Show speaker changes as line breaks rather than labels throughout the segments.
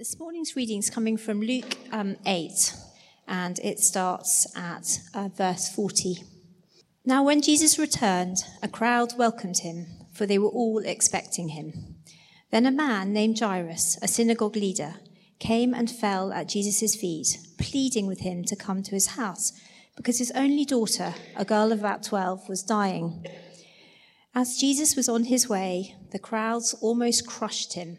This morning's reading is coming from Luke um, 8, and it starts at uh, verse 40. Now, when Jesus returned, a crowd welcomed him, for they were all expecting him. Then a man named Jairus, a synagogue leader, came and fell at Jesus' feet, pleading with him to come to his house, because his only daughter, a girl of about 12, was dying. As Jesus was on his way, the crowds almost crushed him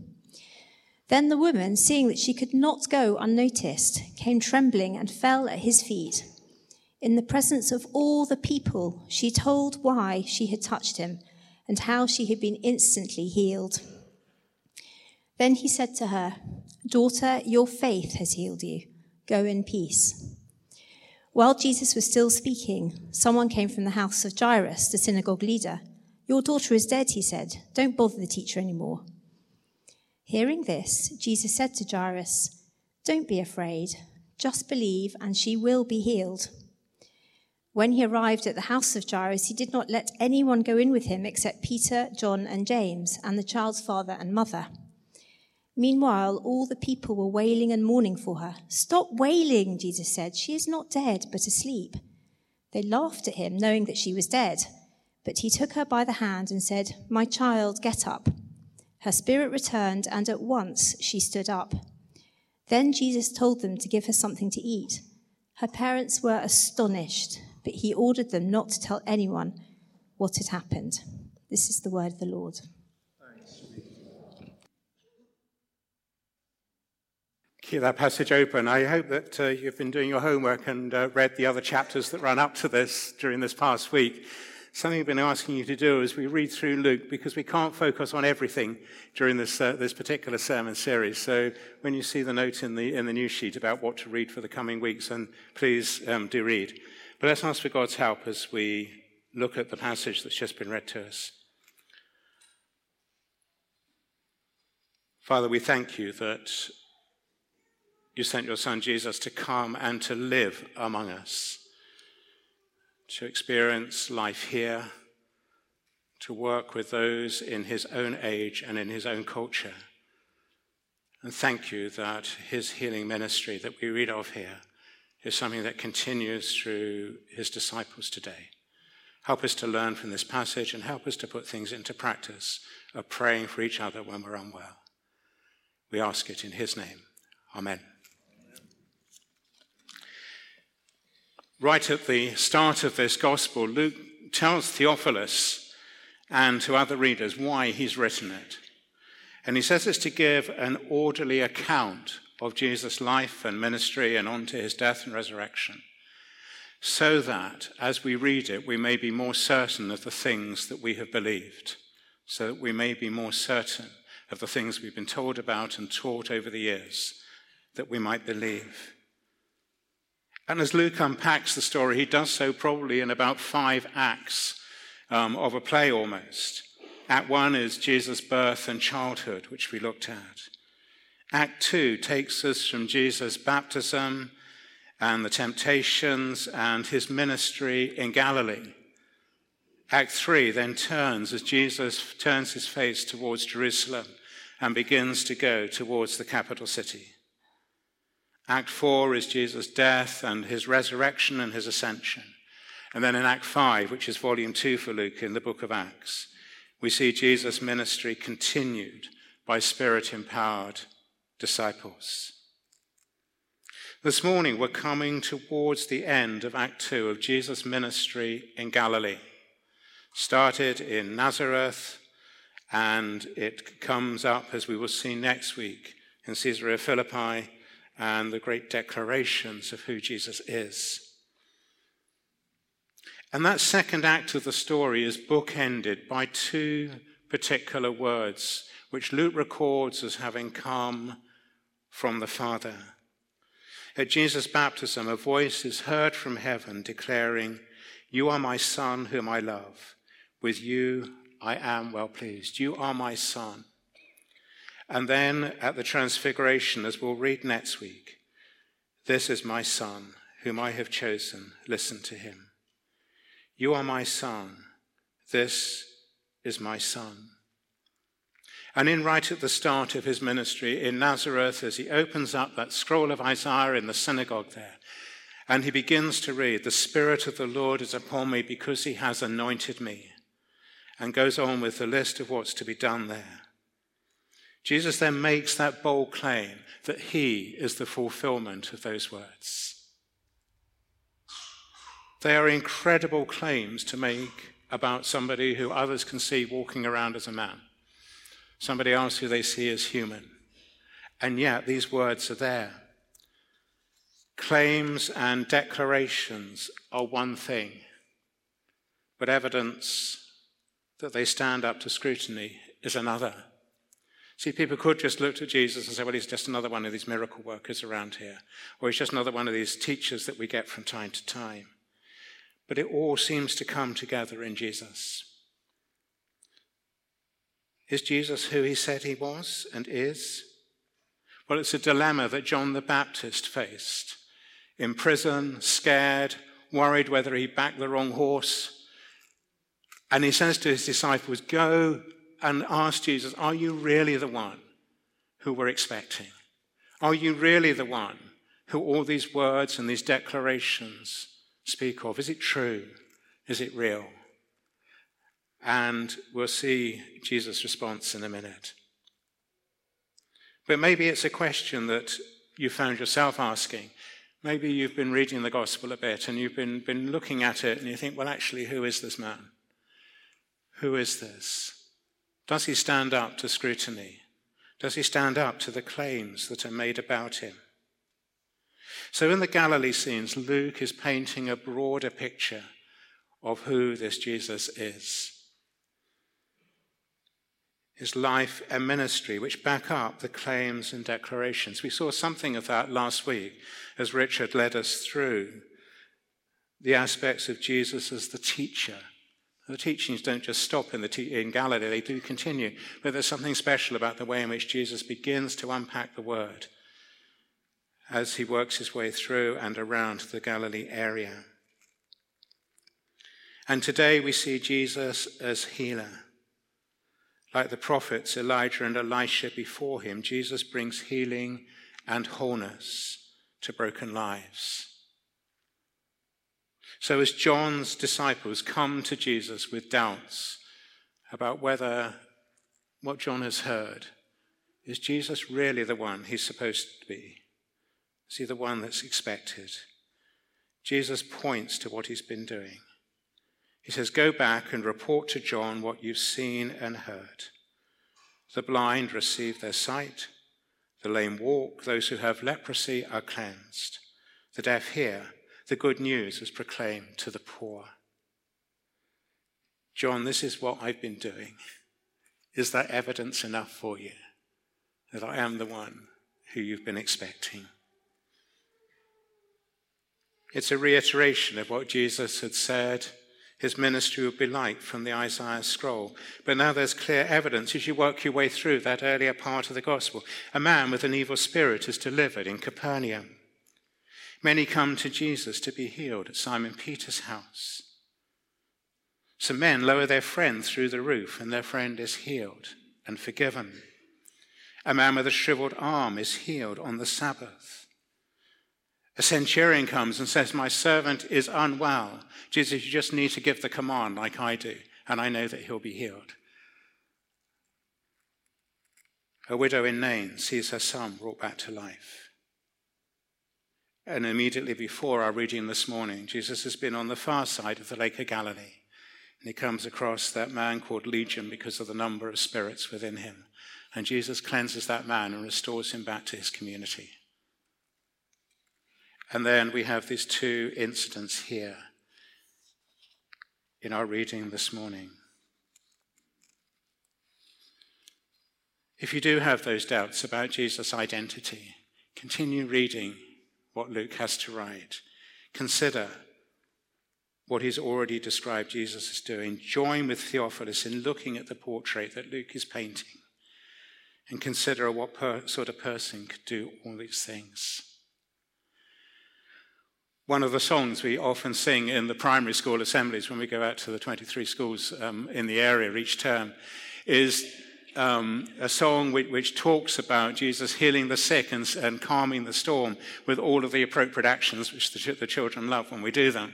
Then the woman, seeing that she could not go unnoticed, came trembling and fell at his feet. In the presence of all the people, she told why she had touched him and how she had been instantly healed. Then he said to her, Daughter, your faith has healed you. Go in peace. While Jesus was still speaking, someone came from the house of Jairus, the synagogue leader. Your daughter is dead, he said. Don't bother the teacher anymore. Hearing this, Jesus said to Jairus, Don't be afraid, just believe, and she will be healed. When he arrived at the house of Jairus, he did not let anyone go in with him except Peter, John, and James, and the child's father and mother. Meanwhile, all the people were wailing and mourning for her. Stop wailing, Jesus said. She is not dead, but asleep. They laughed at him, knowing that she was dead. But he took her by the hand and said, My child, get up. Her spirit returned, and at once she stood up. Then Jesus told them to give her something to eat. Her parents were astonished, but he ordered them not to tell anyone what had happened. This is the word of the Lord.
Keep that passage open. I hope that uh, you've been doing your homework and uh, read the other chapters that run up to this during this past week something I've been asking you to do as we read through Luke, because we can't focus on everything during this, uh, this particular sermon series. So when you see the note in the, in the news sheet about what to read for the coming weeks, and please um, do read. But let's ask for God's help as we look at the passage that's just been read to us. Father, we thank you that you sent your son Jesus to come and to live among us to experience life here, to work with those in his own age and in his own culture. And thank you that his healing ministry that we read of here is something that continues through his disciples today. Help us to learn from this passage and help us to put things into practice of praying for each other when we're unwell. We ask it in his name. Amen. Right at the start of this gospel, Luke tells Theophilus and to other readers why he's written it. And he says it's to give an orderly account of Jesus' life and ministry and on to his death and resurrection, so that as we read it, we may be more certain of the things that we have believed, so that we may be more certain of the things we've been told about and taught over the years, that we might believe. And as Luke unpacks the story, he does so probably in about five acts um, of a play almost. Act one is Jesus' birth and childhood, which we looked at. Act two takes us from Jesus' baptism and the temptations and his ministry in Galilee. Act three then turns as Jesus turns his face towards Jerusalem and begins to go towards the capital city. Act 4 is Jesus' death and his resurrection and his ascension. And then in Act 5, which is volume 2 for Luke in the book of Acts, we see Jesus' ministry continued by spirit empowered disciples. This morning, we're coming towards the end of Act 2 of Jesus' ministry in Galilee. Started in Nazareth, and it comes up, as we will see next week, in Caesarea Philippi and the great declarations of who Jesus is. And that second act of the story is bookended by two particular words, which Luke records as having come from the Father. At Jesus' baptism, a voice is heard from heaven declaring, You are my Son, whom I love. With you I am well pleased. You are my Son. And then at the Transfiguration, as we'll read next week, this is my Son, whom I have chosen. Listen to him. You are my Son. This is my Son. And in right at the start of his ministry in Nazareth, as he opens up that scroll of Isaiah in the synagogue there, and he begins to read, The Spirit of the Lord is upon me because he has anointed me, and goes on with the list of what's to be done there. Jesus then makes that bold claim that he is the fulfillment of those words. They are incredible claims to make about somebody who others can see walking around as a man somebody else who they see as human. And yet, these words are there. Claims and declarations are one thing, but evidence that they stand up to scrutiny is another. See, people could just look at Jesus and say, well, he's just another one of these miracle workers around here, or he's just another one of these teachers that we get from time to time. But it all seems to come together in Jesus. Is Jesus who he said he was and is? Well, it's a dilemma that John the Baptist faced. In prison, scared, worried whether he backed the wrong horse. And he says to his disciples, Go and ask Jesus, Are you really the one who we're expecting? Are you really the one who all these words and these declarations speak of? Is it true? Is it real? And we'll see Jesus' response in a minute. But maybe it's a question that you found yourself asking. Maybe you've been reading the gospel a bit and you've been, been looking at it and you think, well, actually, who is this man? Who is this? Does he stand up to scrutiny? Does he stand up to the claims that are made about him? So, in the Galilee scenes, Luke is painting a broader picture of who this Jesus is his life and ministry, which back up the claims and declarations. We saw something of that last week as Richard led us through the aspects of Jesus as the teacher. The teachings don't just stop in, the te- in Galilee, they do continue. But there's something special about the way in which Jesus begins to unpack the word as he works his way through and around the Galilee area. And today we see Jesus as healer. Like the prophets Elijah and Elisha before him, Jesus brings healing and wholeness to broken lives. So, as John's disciples come to Jesus with doubts about whether what John has heard is Jesus really the one he's supposed to be? Is he the one that's expected? Jesus points to what he's been doing. He says, Go back and report to John what you've seen and heard. The blind receive their sight, the lame walk, those who have leprosy are cleansed, the deaf hear, the good news is proclaimed to the poor. John, this is what I've been doing. Is that evidence enough for you that I am the one who you've been expecting? It's a reiteration of what Jesus had said his ministry would be like from the Isaiah scroll. But now there's clear evidence as you work your way through that earlier part of the gospel. A man with an evil spirit is delivered in Capernaum. Many come to Jesus to be healed at Simon Peter's house. Some men lower their friend through the roof, and their friend is healed and forgiven. A man with a shriveled arm is healed on the Sabbath. A centurion comes and says, My servant is unwell. Jesus, you just need to give the command like I do, and I know that he'll be healed. A widow in Nain sees her son brought back to life. And immediately before our reading this morning, Jesus has been on the far side of the Lake of Galilee. And he comes across that man called Legion because of the number of spirits within him. And Jesus cleanses that man and restores him back to his community. And then we have these two incidents here in our reading this morning. If you do have those doubts about Jesus' identity, continue reading what Luke has to write. Consider what he's already described Jesus is doing. Join with Theophilus in looking at the portrait that Luke is painting and consider what per- sort of person could do all these things. One of the songs we often sing in the primary school assemblies when we go out to the 23 schools um, in the area each term is um, a song which, which, talks about Jesus healing the sick and, and, calming the storm with all of the appropriate actions which the, the children love when we do them.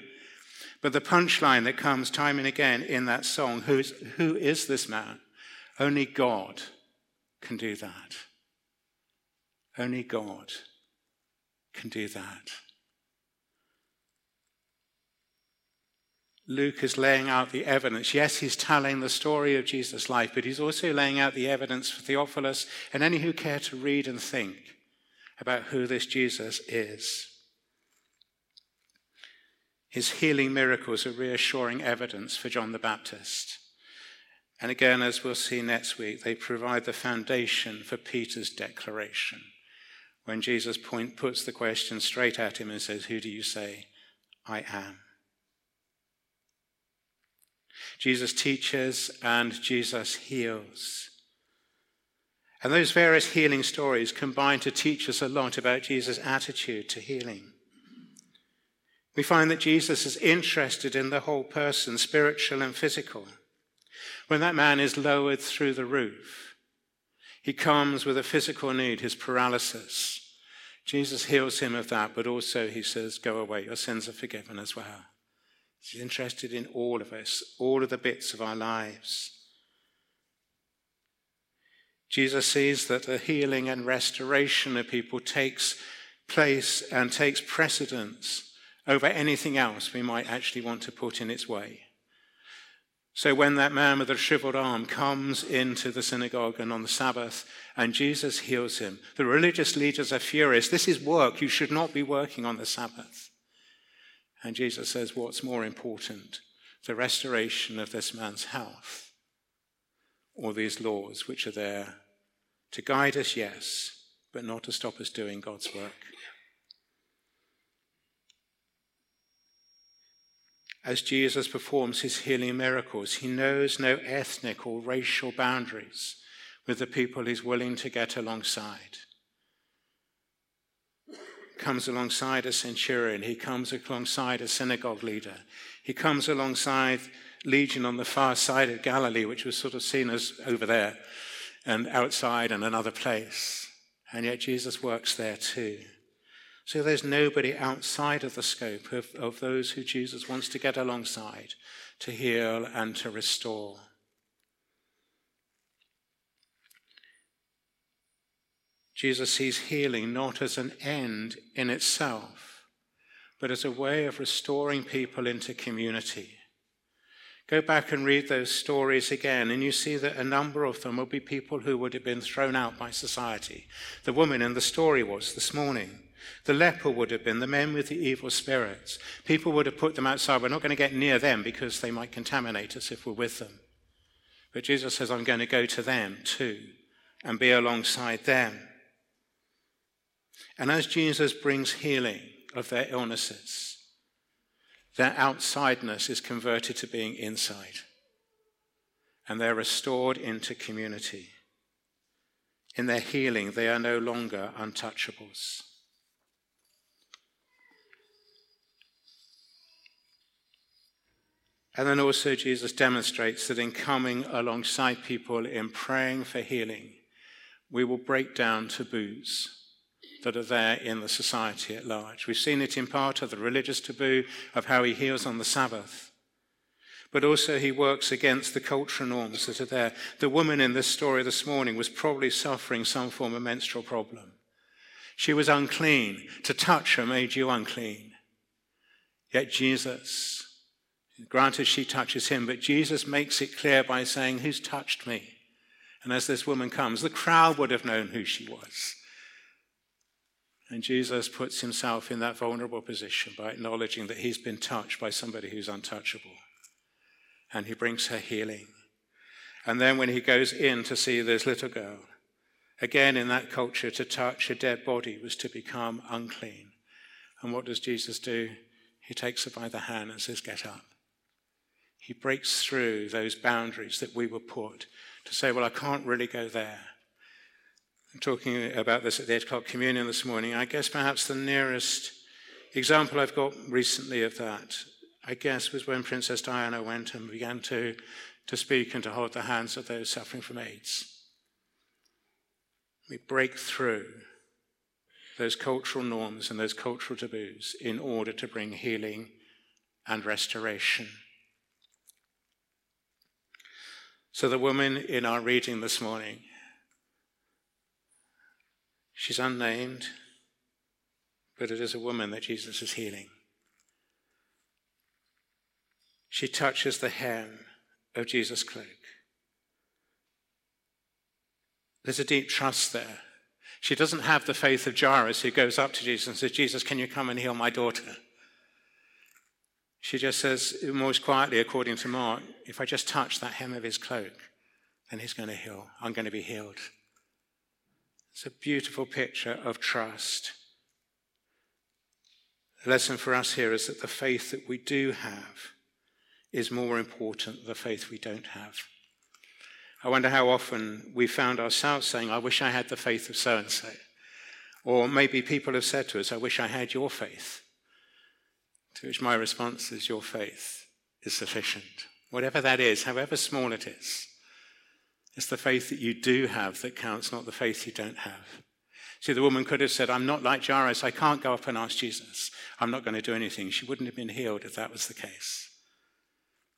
But the punchline that comes time and again in that song who's, who is this man? Only God can do that. Only God can do that. Luke is laying out the evidence. Yes, he's telling the story of Jesus' life, but he's also laying out the evidence for Theophilus and any who care to read and think about who this Jesus is. His healing miracles are reassuring evidence for John the Baptist. And again, as we'll see next week, they provide the foundation for Peter's declaration when Jesus point, puts the question straight at him and says, Who do you say I am? Jesus teaches and Jesus heals. And those various healing stories combine to teach us a lot about Jesus' attitude to healing. We find that Jesus is interested in the whole person, spiritual and physical. When that man is lowered through the roof, he comes with a physical need, his paralysis. Jesus heals him of that, but also he says, Go away, your sins are forgiven as well. He's interested in all of us, all of the bits of our lives. Jesus sees that the healing and restoration of people takes place and takes precedence over anything else we might actually want to put in its way. So when that man with the shriveled arm comes into the synagogue and on the Sabbath and Jesus heals him, the religious leaders are furious. This is work. You should not be working on the Sabbath. And Jesus says, What's more important? The restoration of this man's health or these laws which are there to guide us, yes, but not to stop us doing God's work. As Jesus performs his healing miracles, he knows no ethnic or racial boundaries with the people he's willing to get alongside comes alongside a centurion. He comes alongside a synagogue leader. He comes alongside Legion on the far side of Galilee, which was sort of seen as over there and outside and another place. And yet Jesus works there too. So there's nobody outside of the scope of, of those who Jesus wants to get alongside to heal and to restore. Jesus sees healing not as an end in itself, but as a way of restoring people into community. Go back and read those stories again, and you see that a number of them will be people who would have been thrown out by society. The woman in the story was this morning. The leper would have been the men with the evil spirits. People would have put them outside. We're not going to get near them because they might contaminate us if we're with them. But Jesus says, I'm going to go to them too and be alongside them. And as Jesus brings healing of their illnesses, their outsideness is converted to being inside. And they're restored into community. In their healing, they are no longer untouchables. And then also, Jesus demonstrates that in coming alongside people in praying for healing, we will break down taboos that are there in the society at large. We've seen it in part of the religious taboo of how he heals on the Sabbath. But also, he works against the cultural norms that are there. The woman in this story this morning was probably suffering some form of menstrual problem. She was unclean. To touch her made you unclean. Yet Jesus, granted she touches him, but Jesus makes it clear by saying, Who's touched me? And as this woman comes, the crowd would have known who she was. And Jesus puts himself in that vulnerable position by acknowledging that he's been touched by somebody who's untouchable. And he brings her healing. And then when he goes in to see this little girl, again in that culture, to touch a dead body was to become unclean. And what does Jesus do? He takes her by the hand and says, Get up. He breaks through those boundaries that we were put to say, Well, I can't really go there. Talking about this at the 8 o'clock communion this morning. I guess perhaps the nearest example I've got recently of that, I guess, was when Princess Diana went and began to, to speak and to hold the hands of those suffering from AIDS. We break through those cultural norms and those cultural taboos in order to bring healing and restoration. So, the woman in our reading this morning, she's unnamed, but it is a woman that Jesus is healing. She touches the hem of Jesus' cloak. There's a deep trust there. She doesn't have the faith of Jairus who goes up to Jesus and says, Jesus, can you come and heal my daughter? She just says, most quietly, according to Mark, if I just touch that hem of his cloak, then he's going to heal. I'm going to be healed. It's a beautiful picture of trust. The lesson for us here is that the faith that we do have is more important than the faith we don't have. I wonder how often we found ourselves saying, I wish I had the faith of so and so. Or maybe people have said to us, I wish I had your faith. To which my response is, Your faith is sufficient. Whatever that is, however small it is, it's the faith that you do have that counts, not the faith you don't have. See, the woman could have said, I'm not like Jairus. I can't go up and ask Jesus. I'm not going to do anything. She wouldn't have been healed if that was the case.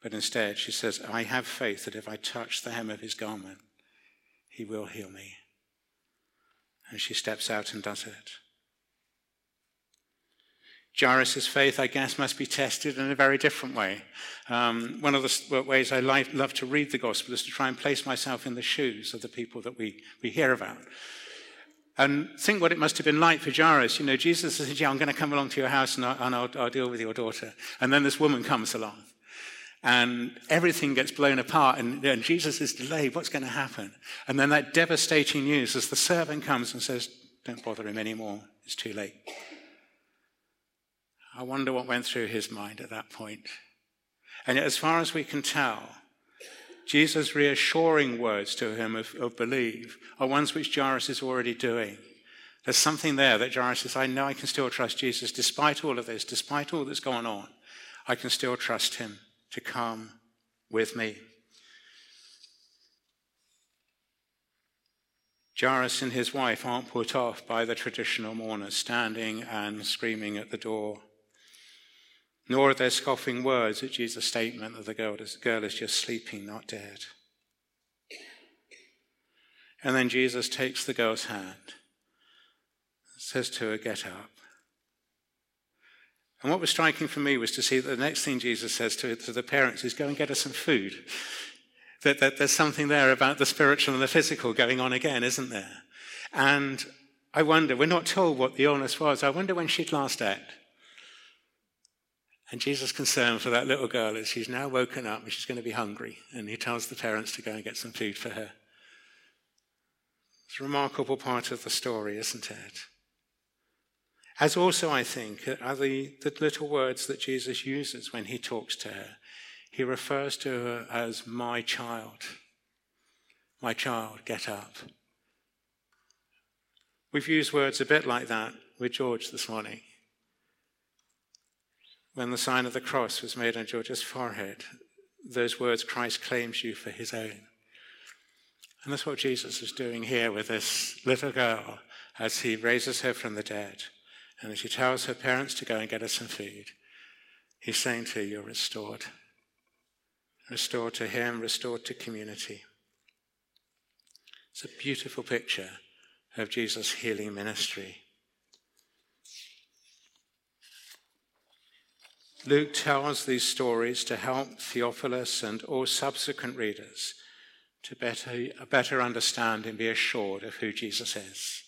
But instead, she says, I have faith that if I touch the hem of his garment, he will heal me. And she steps out and does it. Jairus' faith, I guess, must be tested in a very different way. Um, one of the ways I love to read the gospel is to try and place myself in the shoes of the people that we, we hear about. And think what it must have been like for Jairus. You know, Jesus says, Yeah, I'm going to come along to your house and, I, and I'll, I'll deal with your daughter. And then this woman comes along and everything gets blown apart, and, and, Jesus is delayed. What's going to happen? And then that devastating news as the servant comes and says, Don't bother him anymore, it's too late. I wonder what went through his mind at that point. And yet, as far as we can tell, Jesus' reassuring words to him of, of believe are ones which Jairus is already doing. There's something there that Jairus says, I know I can still trust Jesus despite all of this, despite all that's going on. I can still trust him to come with me. Jairus and his wife aren't put off by the traditional mourners standing and screaming at the door, nor are there scoffing words at Jesus' statement that the girl is, girl is just sleeping, not dead. And then Jesus takes the girl's hand, says to her, Get up. And what was striking for me was to see that the next thing Jesus says to, to the parents is, Go and get us some food. That, that there's something there about the spiritual and the physical going on again, isn't there? And I wonder, we're not told what the illness was. I wonder when she'd last ate. And Jesus' concern for that little girl is she's now woken up and she's going to be hungry. And he tells the parents to go and get some food for her. It's a remarkable part of the story, isn't it? As also, I think, are the, the little words that Jesus uses when he talks to her. He refers to her as my child. My child, get up. We've used words a bit like that with George this morning. When the sign of the cross was made on George's forehead, those words, Christ claims you for his own. And that's what Jesus is doing here with this little girl as he raises her from the dead. And as she tells her parents to go and get her some food, he's saying to her, You're restored. Restored to him, restored to community. It's a beautiful picture of Jesus' healing ministry. Luke tells these stories to help Theophilus and all subsequent readers to better, better understand and be assured of who Jesus is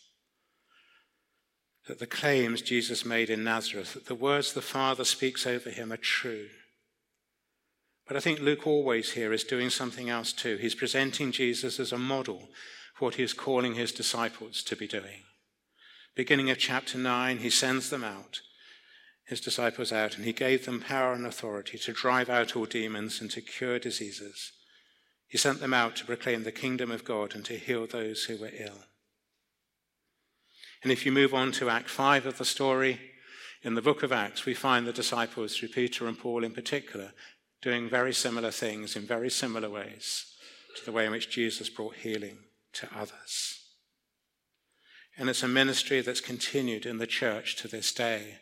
that the claims Jesus made in Nazareth, that the words the Father speaks over him are true. But I think Luke always here is doing something else too. He's presenting Jesus as a model for what he is calling his disciples to be doing. Beginning of chapter 9, he sends them out. His disciples out, and he gave them power and authority to drive out all demons and to cure diseases. He sent them out to proclaim the kingdom of God and to heal those who were ill. And if you move on to Act 5 of the story, in the book of Acts, we find the disciples, through Peter and Paul in particular, doing very similar things in very similar ways to the way in which Jesus brought healing to others. And it's a ministry that's continued in the church to this day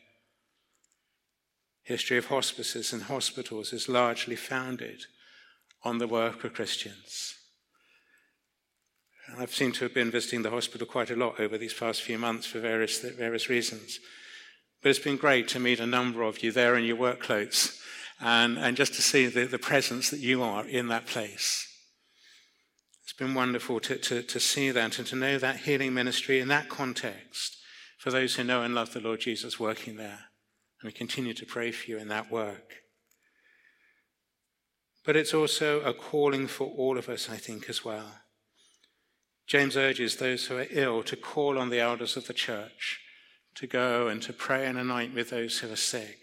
history of hospices and hospitals is largely founded on the work of Christians. I've seemed to have been visiting the hospital quite a lot over these past few months for various, various reasons. But it's been great to meet a number of you there in your work clothes and, and just to see the, the presence that you are in that place. It's been wonderful to, to, to see that and to know that healing ministry in that context for those who know and love the Lord Jesus working there. And we continue to pray for you in that work. But it's also a calling for all of us, I think, as well. James urges those who are ill to call on the elders of the church to go and to pray and anoint with those who are sick.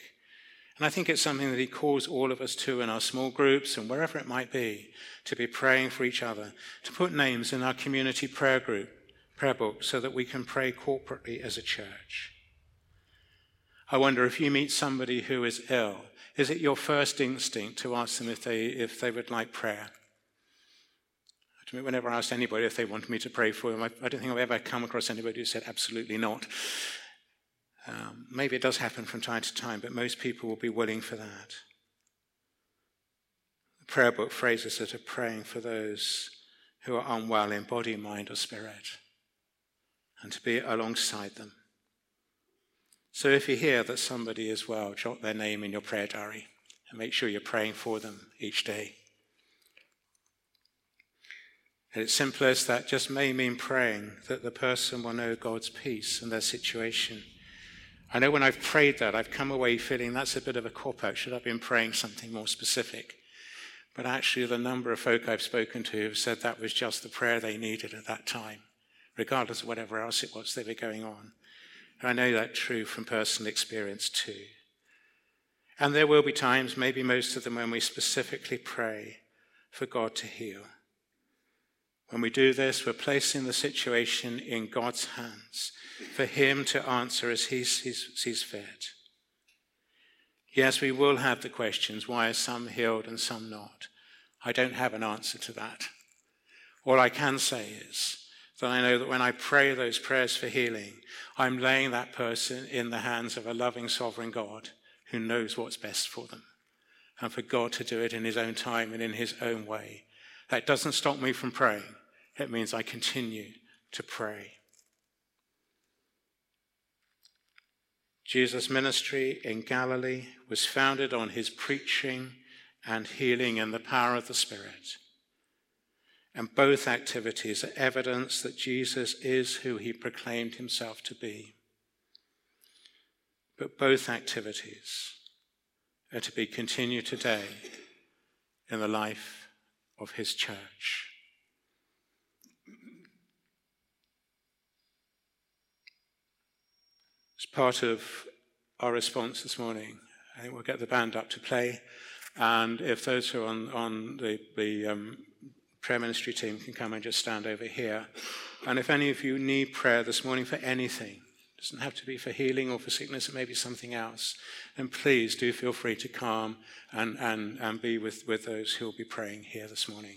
And I think it's something that he calls all of us to in our small groups and wherever it might be, to be praying for each other, to put names in our community prayer group, prayer book, so that we can pray corporately as a church. I wonder if you meet somebody who is ill, is it your first instinct to ask them if they, if they would like prayer? Whenever I asked anybody if they wanted me to pray for them, I, I don't think I've ever come across anybody who said absolutely not. Um, maybe it does happen from time to time, but most people will be willing for that. The prayer book phrases that are praying for those who are unwell in body, mind, or spirit, and to be alongside them. So if you hear that somebody is well, jot their name in your prayer diary and make sure you're praying for them each day. At its simplest, that just may mean praying that the person will know God's peace in their situation. I know when I've prayed that, I've come away feeling that's a bit of a cop out. Should I have been praying something more specific? But actually, the number of folk I've spoken to have said that was just the prayer they needed at that time, regardless of whatever else it was they were going on. I know that true from personal experience too. And there will be times, maybe most of them, when we specifically pray for God to heal. When we do this, we're placing the situation in God's hands for Him to answer as He sees fit. Yes, we will have the questions why are some healed and some not? I don't have an answer to that. All I can say is that I know that when I pray those prayers for healing, I'm laying that person in the hands of a loving, sovereign God who knows what's best for them. And for God to do it in His own time and in His own way. That doesn't stop me from praying. It means I continue to pray. Jesus' ministry in Galilee was founded on his preaching and healing in the power of the Spirit. And both activities are evidence that Jesus is who he proclaimed himself to be. But both activities are to be continued today in the life of his church. As part of our response this morning, I think we'll get the band up to play. And if those who are on, on the, the um, prayer ministry team can come and just stand over here. And if any of you need prayer this morning for anything, it doesn't have to be for healing or for sickness, it may be something else, then please do feel free to come and, and, and be with, with those who will be praying here this morning.